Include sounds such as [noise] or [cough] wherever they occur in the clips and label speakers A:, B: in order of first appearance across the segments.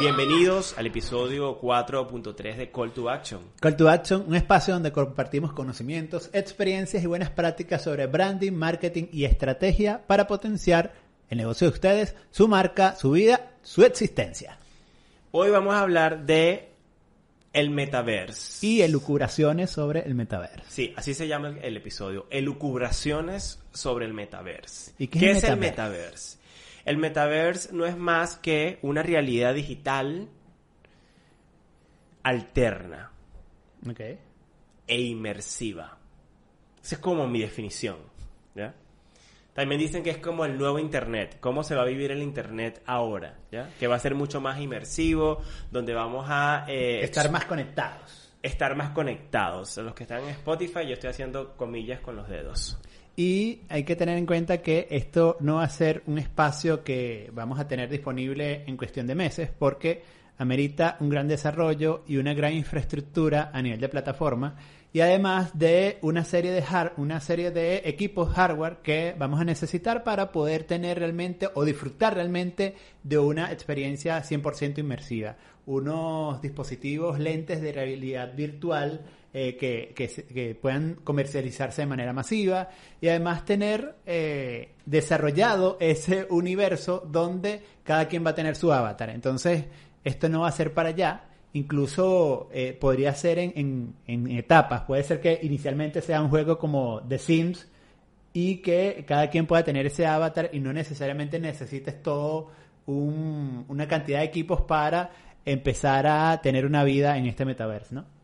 A: Bienvenidos al episodio 4.3 de Call to Action.
B: Call to Action, un espacio donde compartimos conocimientos, experiencias y buenas prácticas sobre branding, marketing y estrategia para potenciar el negocio de ustedes, su marca, su vida, su existencia.
A: Hoy vamos a hablar de el metaverse.
B: Y elucubraciones sobre el metaverse.
A: Sí, así se llama el, episodio. Elucubraciones sobre el metaverse.
B: ¿Y qué, es, el
A: metaverse? El metaverse no es más que una realidad digital alterna e inmersiva. Esa es como mi definición. ¿ya? También dicen que es como el nuevo Internet, cómo se va a vivir el Internet ahora, ¿ya? Que va a ser mucho más inmersivo, donde vamos a...
B: Eh, estar más conectados.
A: Estar más conectados. Los que están en Spotify, yo estoy haciendo comillas con los dedos.
B: Y hay que tener en cuenta que esto no va a ser un espacio que vamos a tener disponible en cuestión de meses, porque amerita un gran desarrollo y una gran infraestructura a nivel de plataforma y además de una serie de una serie de equipos hardware que vamos a necesitar para poder tener realmente o disfrutar realmente de una experiencia 100% inmersiva. Unos dispositivos lentes de realidad virtual eh, que, que, puedan comercializarse de manera masiva y además tener eh, desarrollado ese universo donde cada quien va a tener su avatar. Entonces, esto no va a ser para allá, incluso eh, podría ser en, etapas. Puede ser que inicialmente sea un juego como The Sims y que cada quien pueda tener ese avatar y no necesariamente necesites todo una cantidad de equipos para empezar a tener una vida en este metaverso, ¿no?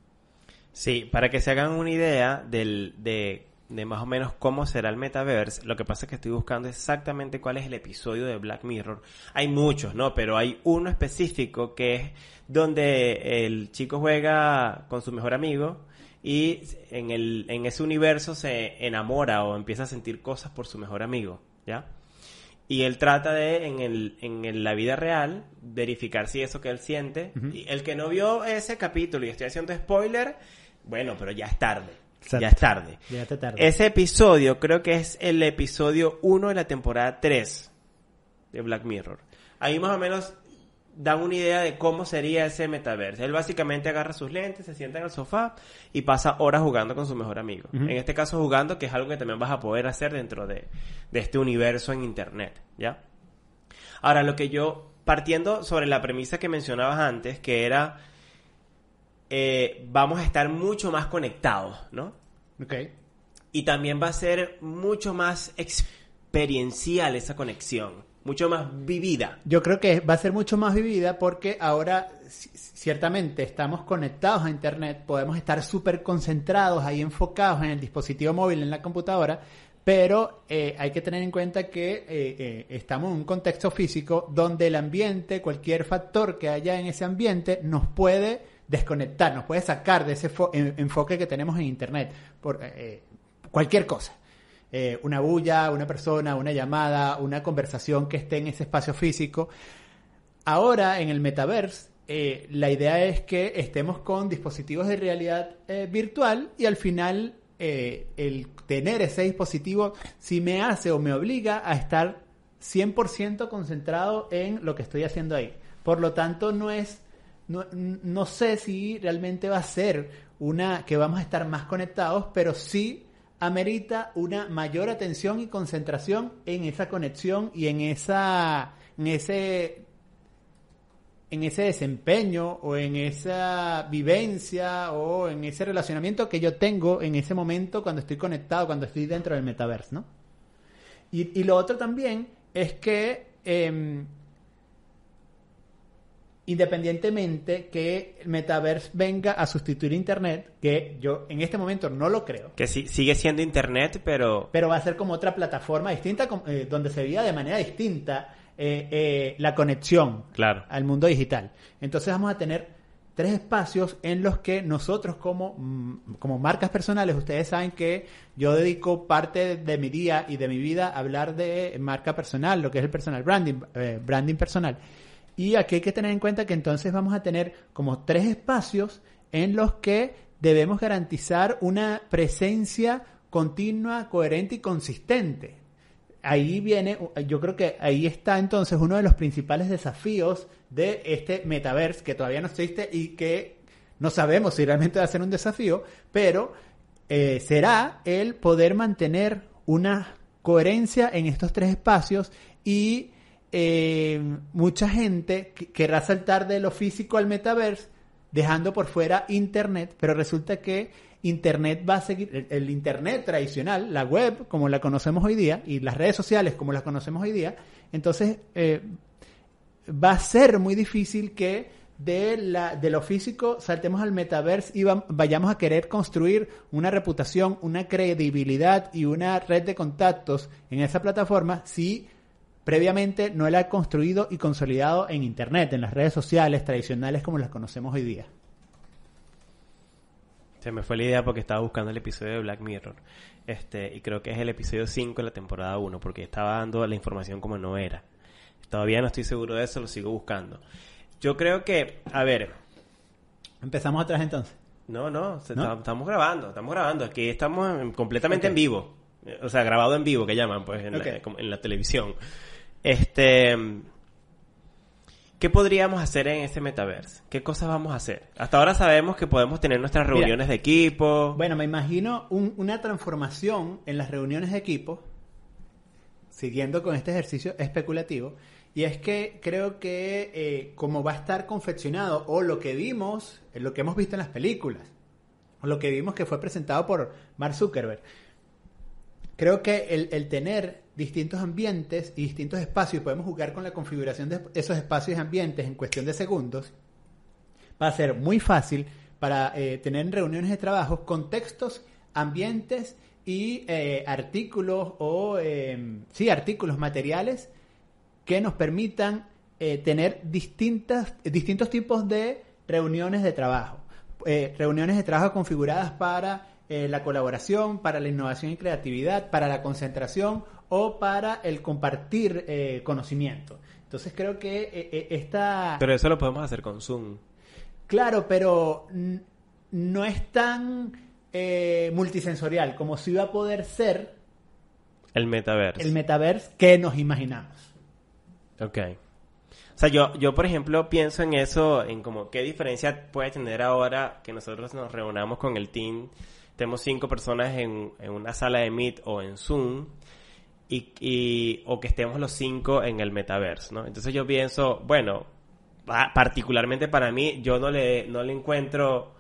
A: Sí, para que se hagan una idea del, de de más o menos cómo será el metaverse. Lo que pasa es que estoy buscando exactamente cuál es el episodio de Black Mirror. Hay muchos, ¿no? Pero hay uno específico que es donde el chico juega con su mejor amigo y en, el, en ese universo se enamora o empieza a sentir cosas por su mejor amigo, ¿ya? Y él trata de, en, el, en la vida real, verificar si eso que él siente. y el que no vio ese capítulo y estoy haciendo spoiler, bueno, pero ya es tarde ya es tarde. Ese episodio creo que es el episodio 1 de la temporada 3 de Black Mirror. Ahí más o menos dan una idea de cómo sería ese metaverso. Él básicamente agarra sus lentes, se sienta en el sofá y pasa horas jugando con su mejor amigo. En este caso jugando, que es algo que también vas a poder hacer dentro de, de este universo en Internet, ¿ya? Ahora, lo que yo, partiendo sobre la premisa que mencionabas antes, que era eh, vamos a estar mucho más conectados, ¿no?
B: Ok.
A: Y también va a ser mucho más experiencial esa conexión, mucho más vivida.
B: Yo creo que va a ser mucho más vivida porque ahora ciertamente estamos conectados a Internet, podemos estar súper concentrados ahí enfocados en el dispositivo móvil, en la computadora, pero eh, hay que tener en cuenta que eh, estamos en un contexto físico donde el ambiente, cualquier factor que haya en ese ambiente, nos puede desconectar, nos puede sacar de ese enfoque que tenemos en Internet, por eh, cualquier cosa. Eh, una bulla, una persona, una llamada, una conversación que esté en ese espacio físico. Ahora, en el metaverse, eh, la idea es que estemos con dispositivos de realidad virtual y al final el tener ese dispositivo si me hace o me obliga a estar 100% concentrado en lo que estoy haciendo ahí. Por lo tanto, no es no, no sé si realmente va a ser una que vamos a estar más conectados, pero sí amerita una mayor atención y concentración en esa conexión y en esa en ese en ese desempeño o en esa vivencia o en ese relacionamiento que yo tengo en ese momento cuando estoy conectado, cuando estoy dentro del metaverso, ¿no? Y, y lo otro también es que em, independientemente que el metaverse venga a sustituir Internet, que yo en este momento no lo creo.
A: Que sí, sigue siendo Internet, pero...
B: Pero va a ser como otra plataforma distinta, eh, donde se viva de manera distinta eh, eh, la conexión
A: claro.
B: al mundo digital. Entonces vamos a tener tres espacios en los que nosotros como, mm, como marcas personales, ustedes saben que yo dedico parte de mi día y de mi vida a hablar de marca personal, lo que es el personal branding, branding personal. Y aquí hay que tener en cuenta que entonces vamos a tener como tres espacios en los que debemos garantizar una presencia continua, coherente y consistente. ahí viene, yo creo que ahí está entonces uno de los principales desafíos de este metaverse que todavía no existe y que no sabemos si realmente va a ser un desafío, pero eh, será el poder mantener una coherencia en estos tres espacios y eh, mucha gente querrá saltar de lo físico al metaverse dejando por fuera Internet, pero resulta que Internet va a seguir, el, Internet tradicional, la web como la conocemos hoy día y las redes sociales como las conocemos hoy día, entonces eh, va a ser muy difícil que de, la, de lo físico saltemos al metaverse y vayamos a querer construir una reputación, una credibilidad y una red de contactos en esa plataforma si previamente no la ha construido y consolidado en Internet, en las redes sociales tradicionales como las conocemos hoy día.
A: Se me fue la idea porque estaba buscando el episodio de Black Mirror. Este, y creo que es el episodio 5 de la temporada 1, porque estaba dando la información como no era. Todavía no estoy seguro de eso, lo sigo buscando. Yo creo que, a ver.
B: Empezamos atrás entonces.
A: No, no, estamos grabando, estamos grabando. Aquí estamos completamente en vivo. O sea, grabado en vivo, que llaman, pues, en, en la televisión. Este. ¿Qué podríamos hacer en ese metaverse? ¿Qué cosas vamos a hacer? Hasta ahora sabemos que podemos tener nuestras reuniones de equipo.
B: Bueno, me imagino una transformación en las reuniones de equipo, siguiendo con este ejercicio especulativo, y es que creo que eh, como va a estar confeccionado, o lo que vimos, lo que hemos visto en las películas, o lo que vimos que fue presentado por Mark Zuckerberg, creo que el, tener distintos ambientes y distintos espacios, podemos jugar con la configuración de esos espacios y ambientes en cuestión de segundos, va a ser muy fácil para eh, tener reuniones de trabajo contextos, ambientes y eh, artículos o, em, sí, artículos materiales que nos permitan eh, tener distintas, distintos tipos de reuniones de trabajo. reuniones de trabajo configuradas para eh, la colaboración, para la innovación y creatividad, para la concentración o para el compartir eh, conocimiento. Entonces creo que eh, esta...
A: Pero eso lo podemos hacer con Zoom.
B: Claro, pero no es tan multisensorial como si iba a poder ser...
A: El metaverso.
B: El metaverso que nos imaginamos.
A: Ok. O sea, yo, yo, por ejemplo, pienso en eso, en como qué diferencia puede tener ahora que nosotros nos reunamos con el team tenemos cinco personas en, una sala de Meet o en Zoom y, o que estemos los cinco en el metaverso, ¿no? Entonces yo pienso, bueno, particularmente para mí, yo no le, no le encuentro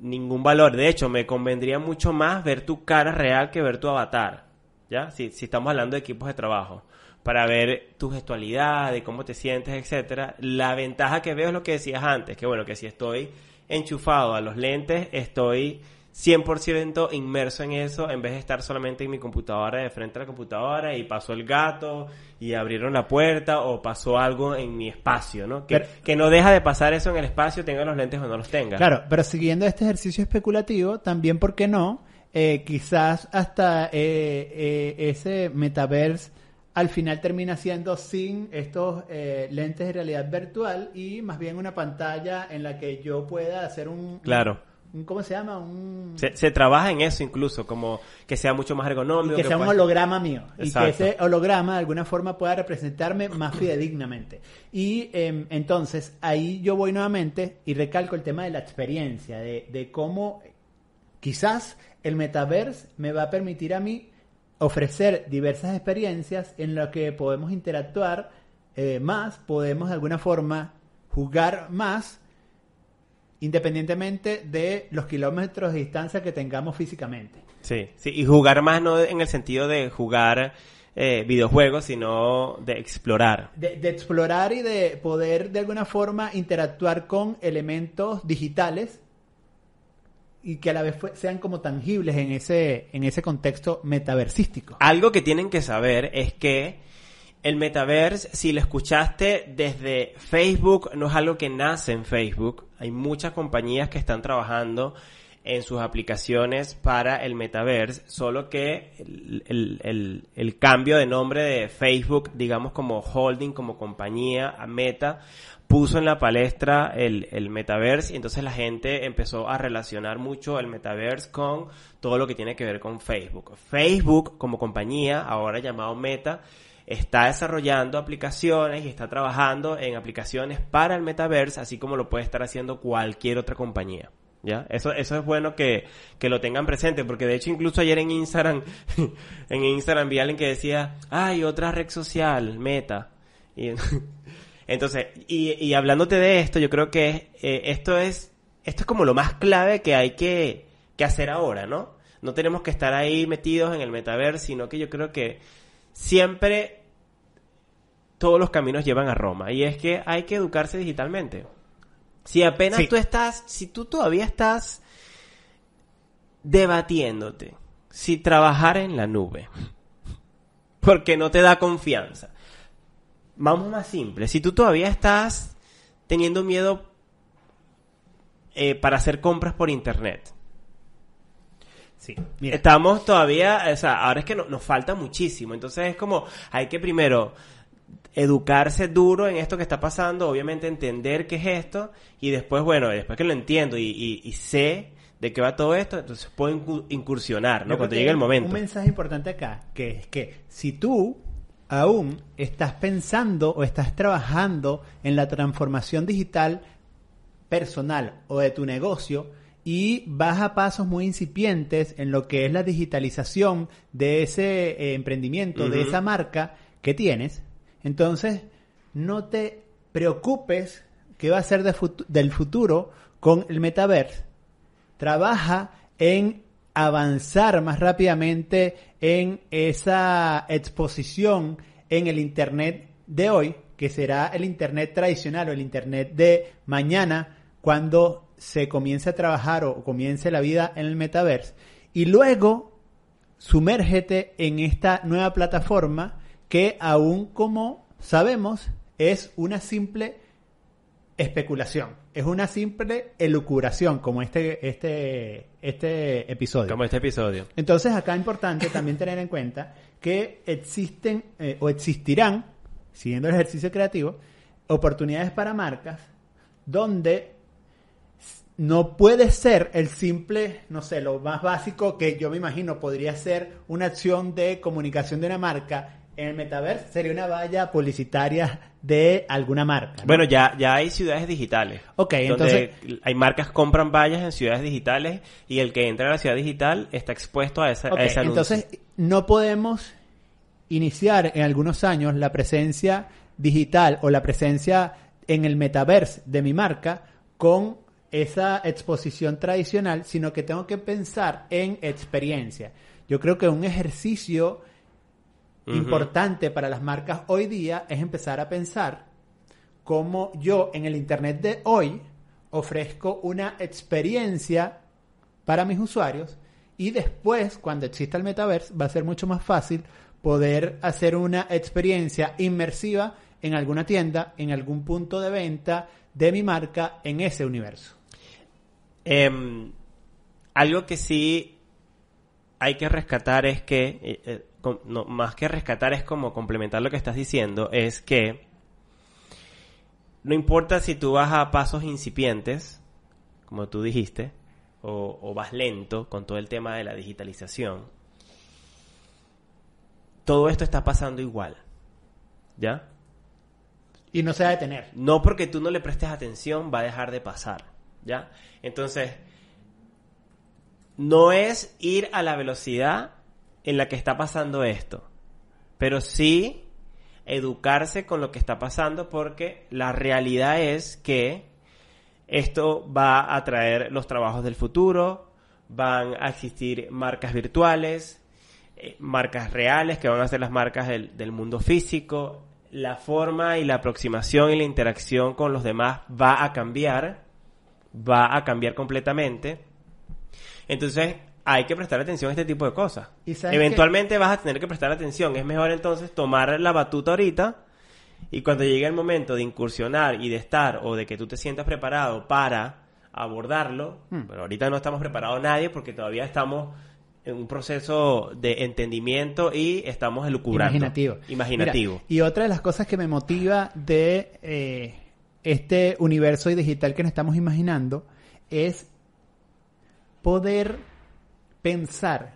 A: ningún valor. De hecho, me convendría mucho más ver tu cara real que ver tu avatar, ¿ya? Si, si estamos hablando de equipos de trabajo para ver tu gestualidad, de cómo te sientes, etcétera. La ventaja que veo es lo que decías antes, que bueno, que si estoy enchufado a los lentes, estoy 100% inmerso en eso en vez de estar solamente en mi computadora de frente a la computadora y pasó el gato y abrieron la puerta o pasó algo en mi espacio, ¿no? Que, que no deja de pasar eso en el espacio, tenga los lentes o no los tenga.
B: Claro, pero siguiendo este ejercicio especulativo, también, ¿por qué no? Eh, quizás hasta eh, eh, ese metaverse al final termina siendo sin estos lentes de realidad virtual y más bien una pantalla en la que yo pueda hacer un...
A: Claro
B: ¿Cómo se llama? Un...
A: Se, trabaja en eso incluso, como que sea mucho más ergonómico.
B: que, sea un holograma mío. Y que ese holograma de alguna forma pueda representarme más fidedignamente. Y em, entonces ahí yo voy nuevamente y recalco el tema de la experiencia, de, de cómo quizás el metaverse me va a permitir a mí ofrecer diversas experiencias en las que podemos interactuar eh, más, podemos de alguna forma jugar más independientemente de los kilómetros de distancia que tengamos físicamente.
A: Sí, sí, y jugar más no en el sentido de jugar eh, videojuegos, sino de explorar.
B: De, explorar y de poder de alguna forma interactuar con elementos digitales y que a la vez sean como tangibles en ese, en ese contexto metaversístico.
A: Algo que tienen que saber es que el metaverse, si lo escuchaste desde Facebook, no es algo que nace en Facebook. Hay muchas compañías que están trabajando en sus aplicaciones para el metaverse, solo que el, cambio de nombre de Facebook, digamos como holding, como compañía a Meta, puso en la palestra el, el metaverse y entonces la gente empezó a relacionar mucho el metaverse con todo lo que tiene que ver con Facebook. Facebook como compañía, ahora llamado Meta, está desarrollando aplicaciones y está trabajando en aplicaciones para el metaverse, así como lo puede estar haciendo cualquier otra compañía. ¿Ya? Eso, eso es bueno que, que lo tengan presente, porque de hecho incluso ayer en Instagram, [laughs] en Instagram vi a alguien que decía, ay, otra red social, meta. Y, [laughs] entonces, y, y hablándote de esto, yo creo que eh, esto es, esto es como lo más clave que hay que, que hacer ahora, ¿no? No tenemos que estar ahí metidos en el metaverso, sino que yo creo que siempre todos los caminos llevan a Roma. Y es que hay que educarse digitalmente. Si apenas
B: Sí.
A: tú estás, si tú todavía estás debatiéndote si trabajar en la nube, [laughs] porque no te da confianza. Vamos más simple, si tú todavía estás teniendo miedo eh, para hacer compras por internet,
B: Sí, mira.
A: Estamos todavía, o sea, ahora es que no- nos falta muchísimo. Entonces es como, hay que primero educarse duro en esto que está pasando, obviamente entender qué es esto, y después, bueno, después que lo entiendo y, y- y sé de qué va todo esto, entonces puedo incu- incursionar, ¿no?
B: Yo
A: Cuando llegue el momento.
B: Un mensaje importante acá, que es que si tú aún estás pensando o estás trabajando en la transformación digital personal o de tu negocio y vas a pasos muy incipientes en lo que es la digitalización de ese eh, emprendimiento, de esa marca que tienes, entonces no te preocupes qué va a ser del futuro con el metaverso trabaja en avanzar más rápidamente en esa exposición en el Internet de hoy, que será el Internet tradicional o el Internet de mañana, cuando se comience a trabajar o comience la vida en el metaverso. Y luego sumérgete en esta nueva plataforma que aún como sabemos es una simple especulación, es una simple elucubración como este, este, este episodio.
A: Como este episodio.
B: Entonces acá es importante también tener en cuenta que existen eh, o existirán, siguiendo el ejercicio creativo, oportunidades para marcas donde no puede ser el simple, no sé, lo más básico que yo me imagino podría ser una acción de comunicación de una marca en el metaverso, sería una valla publicitaria de alguna marca. ¿no?
A: Bueno, ya, ya hay ciudades digitales.
B: Ok,
A: donde hay marcas que compran vallas en ciudades digitales y el que entra a la ciudad digital está expuesto a, esa,
B: Ok,
A: a ese
B: entonces no podemos iniciar en algunos años la presencia digital o la presencia en el metaverse de mi marca con esa exposición tradicional, sino que tengo que pensar en experiencia. Yo creo que un ejercicio Importante para las marcas hoy día es empezar a pensar cómo yo en el Internet de hoy ofrezco una experiencia para mis usuarios y después, cuando exista el metaverse, va a ser mucho más fácil poder hacer una experiencia inmersiva en alguna tienda, en algún punto de venta de mi marca en ese universo.
A: Em, algo que sí hay que rescatar es que, eh, eh, no, más que rescatar es como complementar lo que estás diciendo, es que no importa si tú vas a pasos incipientes, como tú dijiste, o, o vas lento con todo el tema de la digitalización, todo esto está pasando igual, ¿ya?
B: Y no se va a detener.
A: No porque tú no le prestes atención va a dejar de pasar, ¿ya? Entonces, no es ir a la velocidad en la que está pasando esto, pero sí educarse con lo que está pasando porque la realidad es que esto va a traer los trabajos del futuro, van a existir marcas virtuales, eh, marcas reales que van a ser las marcas del, del mundo físico, la forma y la aproximación y la interacción con los demás va a cambiar, va a cambiar completamente. Entonces hay que prestar atención a este tipo de cosas.
B: ¿Y sabes
A: Eventualmente vas a tener que prestar atención. Es mejor entonces tomar la batuta ahorita y cuando llegue el momento de incursionar y de estar o de que tú te sientas preparado para abordarlo,
B: Hmm.
A: pero ahorita no estamos preparados nadie porque todavía estamos en un proceso de entendimiento y estamos elucubrando.
B: Imaginativo.
A: Imaginativo.
B: Mira, y otra de las cosas que me motiva de eh, este universo digital que nos estamos imaginando es poder pensar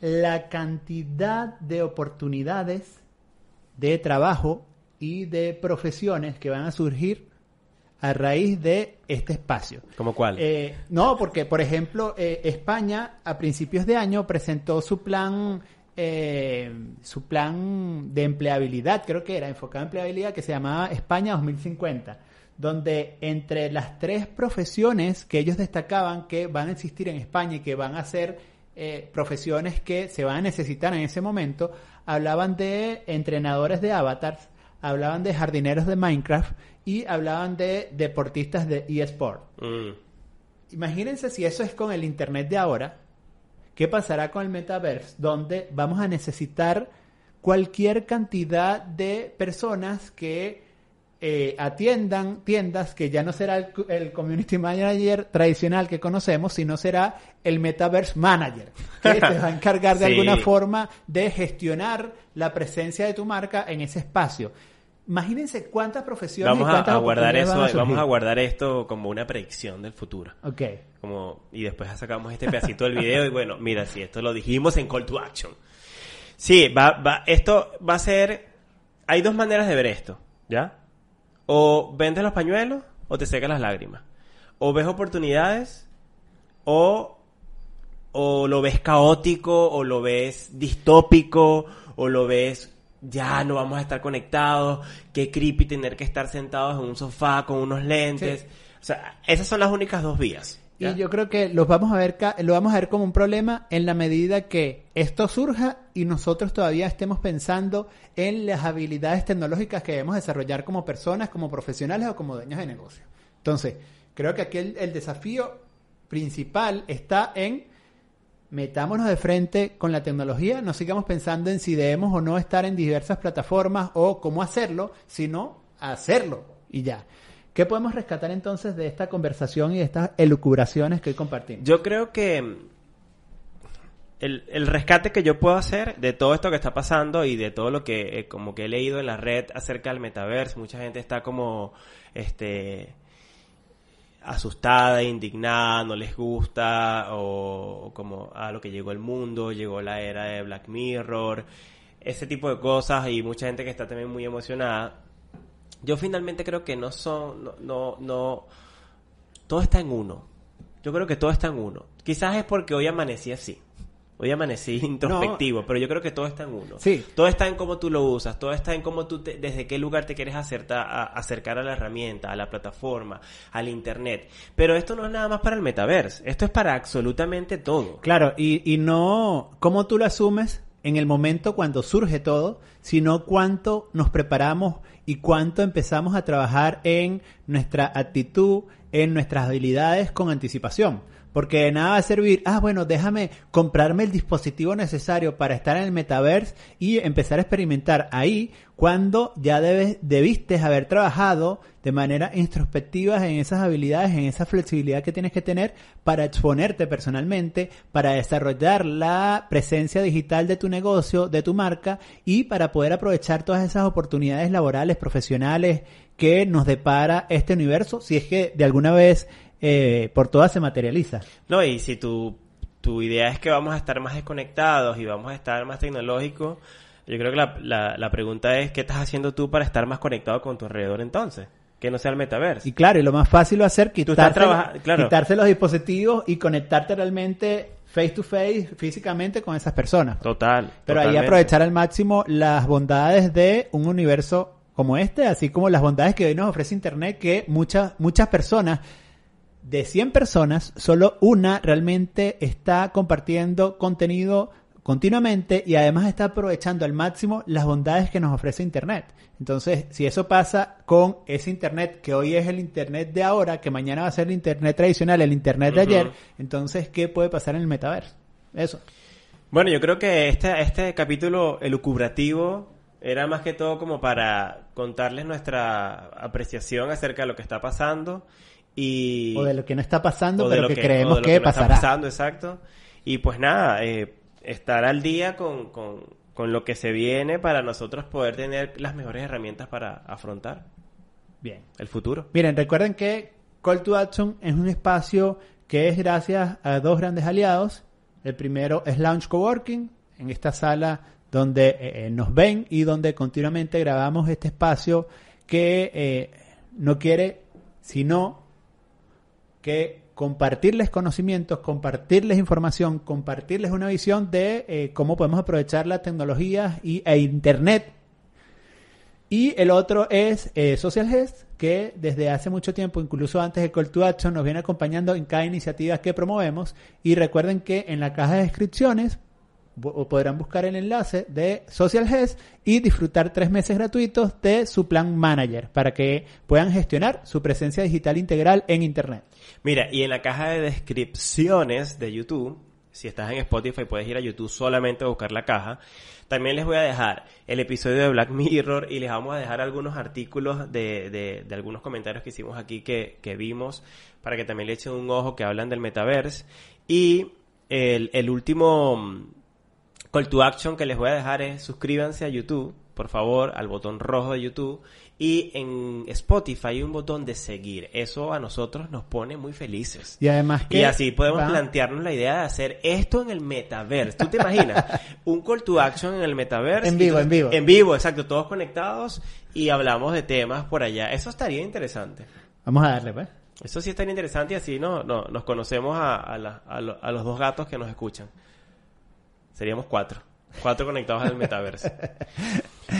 B: la cantidad de oportunidades de trabajo y de profesiones que van a surgir a raíz de este espacio.
A: ¿Como cuál?
B: Eh, no, porque, por ejemplo, eh, España a principios de año presentó su plan, eh, su plan de empleabilidad, creo que era enfocado en empleabilidad, que se llamaba España 2050, donde entre las tres profesiones que ellos destacaban que van a existir en España y que van a ser eh, profesiones que se van a necesitar en ese momento, hablaban de entrenadores de avatars, hablaban de jardineros de Minecraft y hablaban de deportistas de eSport.
A: Mm.
B: Imagínense si eso es con el Internet de ahora, ¿qué pasará con el Metaverse? Donde vamos a necesitar cualquier cantidad de personas que eh, atiendan tiendas que ya no será el, el Community Manager tradicional que conocemos, sino será el Metaverse Manager, que [laughs] se va a encargar de
A: Sí.
B: alguna forma de gestionar la presencia de tu marca en ese espacio. Imagínense cuántas profesiones
A: Vamos
B: y
A: a,
B: cuántas
A: a guardar eso,
B: van a
A: vamos a guardar esto como una predicción del futuro.
B: Ok.
A: Como, y después sacamos este pedacito del video y bueno, mira, si esto lo dijimos en Call to Action. Sí, va, va, esto va a ser, hay dos maneras de ver esto, ¿ya? O vendes los pañuelos o te secas las lágrimas. O ves oportunidades o, o lo ves caótico o lo ves distópico o lo ves ya no vamos a estar conectados, qué creepy tener que estar sentados en un sofá con unos lentes.
B: Sí.
A: O sea, esas son las únicas dos vías.
B: Y yo creo que los vamos a ver lo vamos a ver como un problema en la medida que esto surja y nosotros todavía estemos pensando en las habilidades tecnológicas que debemos desarrollar como personas, como profesionales o como dueños de negocio. Entonces, creo que aquí el desafío principal está en metámonos de frente con la tecnología, no sigamos pensando en si debemos o no estar en diversas plataformas o cómo hacerlo, sino hacerlo y ya. ¿Qué podemos rescatar entonces de esta conversación y de estas elucubraciones que hoy compartimos?
A: Yo creo que mm, el, rescate que yo puedo hacer de todo esto que está pasando y de todo lo que eh, como que he leído en la red acerca del metaverso, mucha gente está como este asustada, indignada, no les gusta o, o como a lo que llegó el mundo, llegó la era de Black Mirror, ese tipo de cosas y mucha gente que está también muy emocionada. Yo finalmente creo que no son no no, no todo está en uno. Yo creo que todo está en uno. Quizás es porque hoy amanecí así. Hoy amanecí [laughs] introspectivo, pero yo creo que todo está en uno.
B: Sí.
A: Todo está en cómo tú lo usas, todo está en cómo tú, te- desde qué lugar te quieres a- acercar a la herramienta, a la plataforma, al internet. Pero esto no es nada más para el metaverse, esto es para absolutamente todo.
B: Claro, y, y no cómo tú lo asumes en el momento cuando surge todo, sino cuánto nos preparamos y cuánto empezamos a trabajar en nuestra actitud, en nuestras habilidades con anticipación. Porque de nada va a servir, ah, bueno, déjame comprarme el dispositivo necesario para estar en el metaverse y empezar a experimentar ahí cuando ya debes, debiste haber trabajado de manera introspectiva en esas habilidades, en esa flexibilidad que tienes que tener para exponerte personalmente, para desarrollar la presencia digital de tu negocio, de tu marca y para poder aprovechar todas esas oportunidades laborales, profesionales que nos depara este universo, si es que de alguna vez eh, por todas se materializa.
A: No, y si tu, tu idea es que vamos a estar más desconectados y vamos a estar más tecnológicos, yo creo que la, la, la pregunta es, ¿qué estás haciendo tú para estar más conectado con tu alrededor entonces? Que no sea el metaverso.
B: Y claro, y lo más fácil va a ser
A: estás
B: quitarse,
A: claro.
B: quitarse los dispositivos y conectarte realmente face to face, físicamente con esas personas.
A: Total.
B: Pero ahí aprovechar al máximo las bondades de un universo como este, así como las bondades que hoy nos ofrece Internet, que muchas, muchas personas, de 100 personas, solo una realmente está compartiendo contenido continuamente y además está aprovechando al máximo las bondades que nos ofrece Internet. Entonces, si eso pasa con ese Internet que hoy es el Internet de ahora, que mañana va a ser el Internet tradicional, el Internet de ayer, entonces, ¿qué puede pasar en el metaverso? Eso.
A: Bueno, yo creo que este, este capítulo elucubrativo era más que todo como para contarles nuestra apreciación acerca de lo que está pasando y
B: O de lo que no está pasando, pero
A: lo
B: que,
A: o
B: creemos
A: lo
B: que,
A: no está
B: pasará.
A: pasando, exacto. Y pues nada, eh, estar al día con, con, con lo que se viene para nosotros poder tener las mejores herramientas para afrontar
B: Bien.
A: el futuro.
B: Miren, recuerden que Call to Action es un espacio que es gracias a dos grandes aliados. El primero es Launch Coworking, en esta sala donde eh, eh, nos ven y donde continuamente grabamos este espacio que eh, no quiere sino que compartirles conocimientos, compartirles información, compartirles una visión de eh, cómo podemos aprovechar la tecnología y, e Internet y el otro es eh, Social Gest, que desde hace mucho tiempo, incluso antes de Call to Action, nos viene acompañando en cada iniciativa que promovemos. Y recuerden que en la caja de descripciones bu- podrán buscar el enlace de Social Gest y disfrutar tres meses gratuitos de su plan manager para que puedan gestionar su presencia digital integral en Internet.
A: Mira, y en la caja de descripciones de YouTube, si estás en Spotify puedes ir a YouTube solamente a buscar la caja. También les voy a dejar el episodio de Black Mirror y les vamos a dejar algunos artículos de, de, de algunos comentarios que hicimos aquí que, que vimos para que también le echen un ojo que hablan del metaverse. Y el, el último call to action que les voy a dejar es suscríbanse a YouTube, por favor, al botón rojo de YouTube. Y en Spotify hay un botón de seguir. Eso a nosotros nos pone muy felices.
B: Y además que...
A: Y así podemos
B: va-
A: plantearnos la idea de hacer esto en el metaverse. ¿Tú te imaginas? [laughs] Un call to action en el metaverse.
B: En vivo,
A: tú-
B: en vivo.
A: En vivo, exacto. Todos conectados y hablamos de temas por allá. Eso estaría interesante.
B: Vamos a darle, pues.
A: Eso sí estaría interesante y así no, no, nos conocemos a, a, la- a lo- a los dos gatos que nos escuchan. Seríamos cuatro. Cuatro conectados al metaverse. [laughs]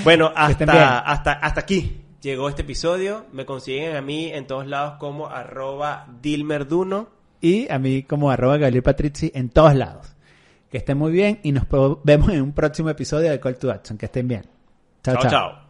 A: Bueno, hasta, hasta, hasta aquí llegó este episodio. Me consiguen a mí en todos lados como arroba Dilmerduno.
B: Y a mí como arroba Gabriel Patrici en todos lados. Que estén muy bien y nos vemos en un próximo episodio de Call to Action. Que estén bien. chao.
A: chao.
B: chao.
A: chao.